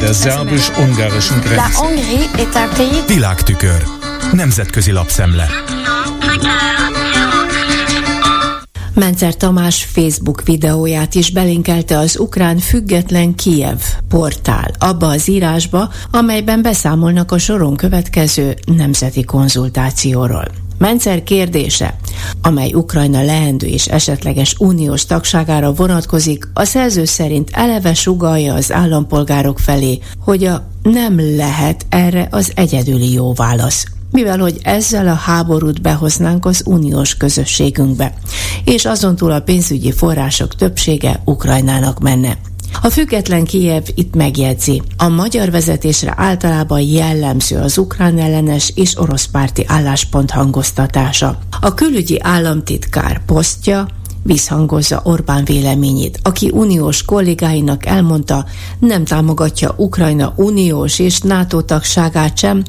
Der szerbus-ungarischen Grenze. Világtükör. Nemzetközi lapszemle. Mencer Tamás Facebook videóját is belinkelte az ukrán független Kiev portál abba az írásba, amelyben beszámolnak a soron következő nemzeti konzultációról. Mencer kérdése, amely Ukrajna leendő és esetleges uniós tagságára vonatkozik, a szerző szerint eleve sugalja az állampolgárok felé, hogy a nem lehet erre az egyedüli jó válasz mivel hogy ezzel a háborút behoznánk az uniós közösségünkbe, és azon túl a pénzügyi források többsége Ukrajnának menne. A független Kijev itt megjegyzi, a magyar vezetésre általában jellemző az ukrán ellenes és orosz párti álláspont hangoztatása. A külügyi államtitkár posztja visszhangozza Orbán véleményét, aki uniós kollégáinak elmondta, nem támogatja Ukrajna uniós és NATO tagságát sem,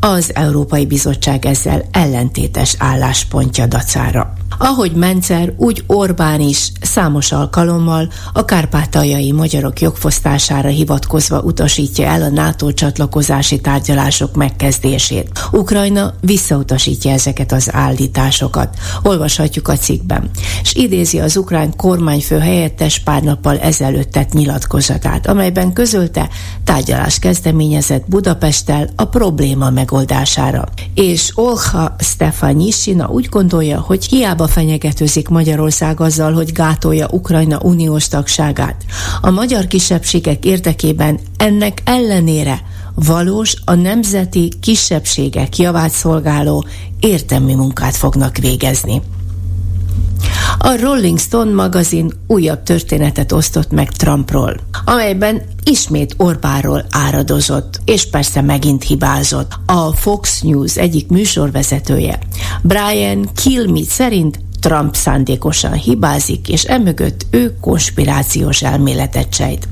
az Európai Bizottság ezzel ellentétes álláspontja dacára. Ahogy Mencer, úgy Orbán is számos alkalommal a kárpátaljai magyarok jogfosztására hivatkozva utasítja el a NATO csatlakozási tárgyalások megkezdését. Ukrajna visszautasítja ezeket az állításokat. Olvashatjuk a cikkben. És idézi az ukrán kormányfő helyettes pár nappal ezelőtt tett nyilatkozatát, amelyben közölte tárgyalás kezdeményezett Budapesttel a probléma megoldására. És Olha Stefanisina úgy gondolja, hogy hiába fenyegetőzik Magyarország azzal, hogy gátolja Ukrajna uniós tagságát. A magyar kisebbségek érdekében ennek ellenére valós, a nemzeti kisebbségek javát szolgáló értelmi munkát fognak végezni. A Rolling Stone magazin újabb történetet osztott meg Trumpról, amelyben ismét Orbáról áradozott, és persze megint hibázott. A Fox News egyik műsorvezetője, Brian Kilmeade szerint Trump szándékosan hibázik, és emögött ő konspirációs elméletet sejt.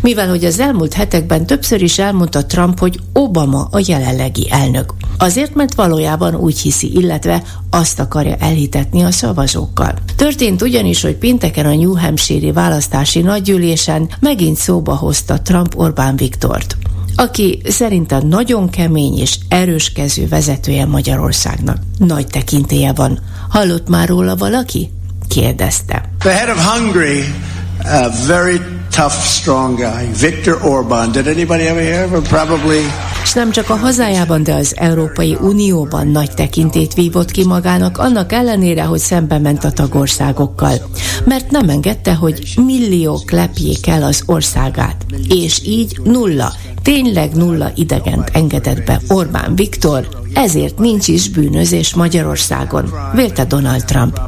Mivel, hogy az elmúlt hetekben többször is elmondta Trump, hogy Obama a jelenlegi elnök. Azért, mert valójában úgy hiszi, illetve azt akarja elhitetni a szavazókkal. Történt ugyanis, hogy pénteken a New Hampshire-i választási nagygyűlésen megint szóba hozta Trump Orbán Viktort aki szerinte nagyon kemény és erős kezű vezetője Magyarországnak. Nagy tekintélye van. Hallott már róla valaki? kérdezte. The head of Hungary, a very tough, strong guy, Viktor Orban. Did anybody ever hear of him? Probably és nem csak a hazájában, de az Európai Unióban nagy tekintét vívott ki magának, annak ellenére, hogy szembe ment a tagországokkal. Mert nem engedte, hogy milliók lepjék el az országát. És így nulla, tényleg nulla idegent engedett be Orbán Viktor, ezért nincs is bűnözés Magyarországon, vélte Donald Trump,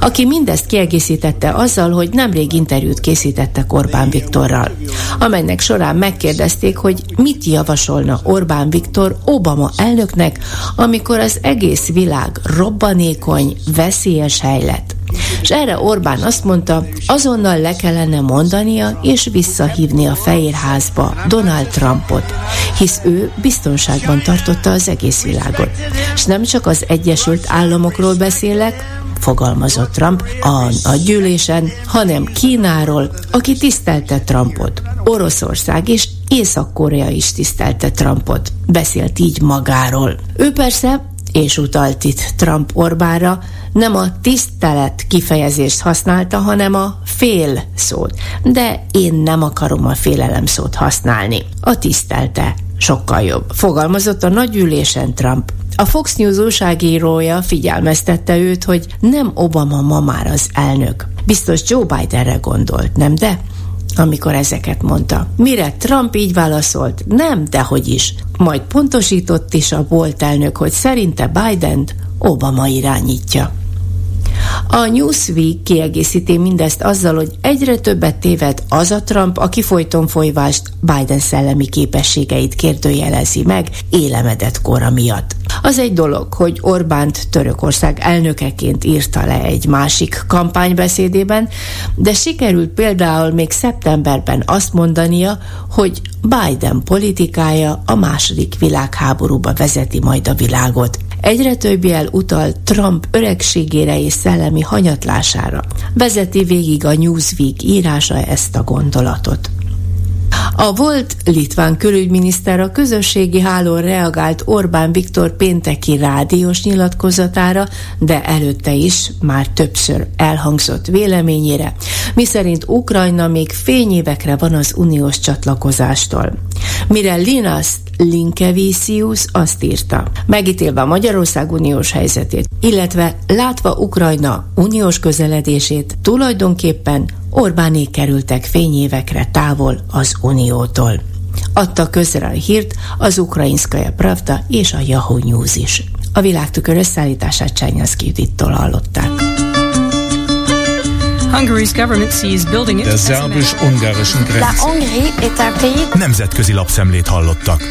aki mindezt kiegészítette azzal, hogy nemrég interjút készítettek Orbán Viktorral, amelynek során megkérdezték, hogy mit javasolna Orbán Viktor Obama elnöknek, amikor az egész világ robbanékony, veszélyes hely lett. És erre Orbán azt mondta, azonnal le kellene mondania és visszahívni a Fehérházba Donald Trumpot, hisz ő biztonságban tartotta az egész világot. És nem csak az Egyesült Államokról beszélek, fogalmazott Trump a nagygyűlésen, hanem Kínáról, aki tisztelte Trumpot. Oroszország és Észak-Korea is tisztelte Trumpot. Beszélt így magáról. Ő persze és utalt itt Trump Orbára, nem a tisztelet kifejezést használta, hanem a fél szót. De én nem akarom a félelem szót használni. A tisztelte sokkal jobb. Fogalmazott a nagyülésen Trump. A Fox News újságírója figyelmeztette őt, hogy nem Obama ma már az elnök. Biztos Joe Bidenre gondolt, nem de? amikor ezeket mondta. Mire Trump így válaszolt, nem, dehogy is. Majd pontosított is a volt elnök, hogy szerinte Biden Obama irányítja. A Newsweek kiegészíti mindezt azzal, hogy egyre többet téved az a Trump, aki folyton folyvást Biden szellemi képességeit kérdőjelezi meg élemedett kora miatt. Az egy dolog, hogy Orbánt Törökország elnökeként írta le egy másik kampánybeszédében, de sikerült például még szeptemberben azt mondania, hogy Biden politikája a második világháborúba vezeti majd a világot. Egyre több jel utal Trump öregségére és szellemi hanyatlására. Vezeti végig a Newsweek írása ezt a gondolatot. A volt litván külügyminiszter a közösségi hálón reagált Orbán Viktor pénteki rádiós nyilatkozatára, de előtte is már többször elhangzott véleményére, miszerint Ukrajna még fényévekre van az uniós csatlakozástól. Mire Linas Linkevicius azt írta, megítélve Magyarország uniós helyzetét, illetve látva Ukrajna uniós közeledését, tulajdonképpen Orbánék kerültek fényévekre távol az uniótól. Adta közre a hírt az Ukrainskaya Pravda és a Yahoo News is. A világtükör összeállítását Csányaszki Judittól hallották. Hungary's government sees building it. szerbus-ungarischen Grenze. Nemzetközi lapszemlét hallottak.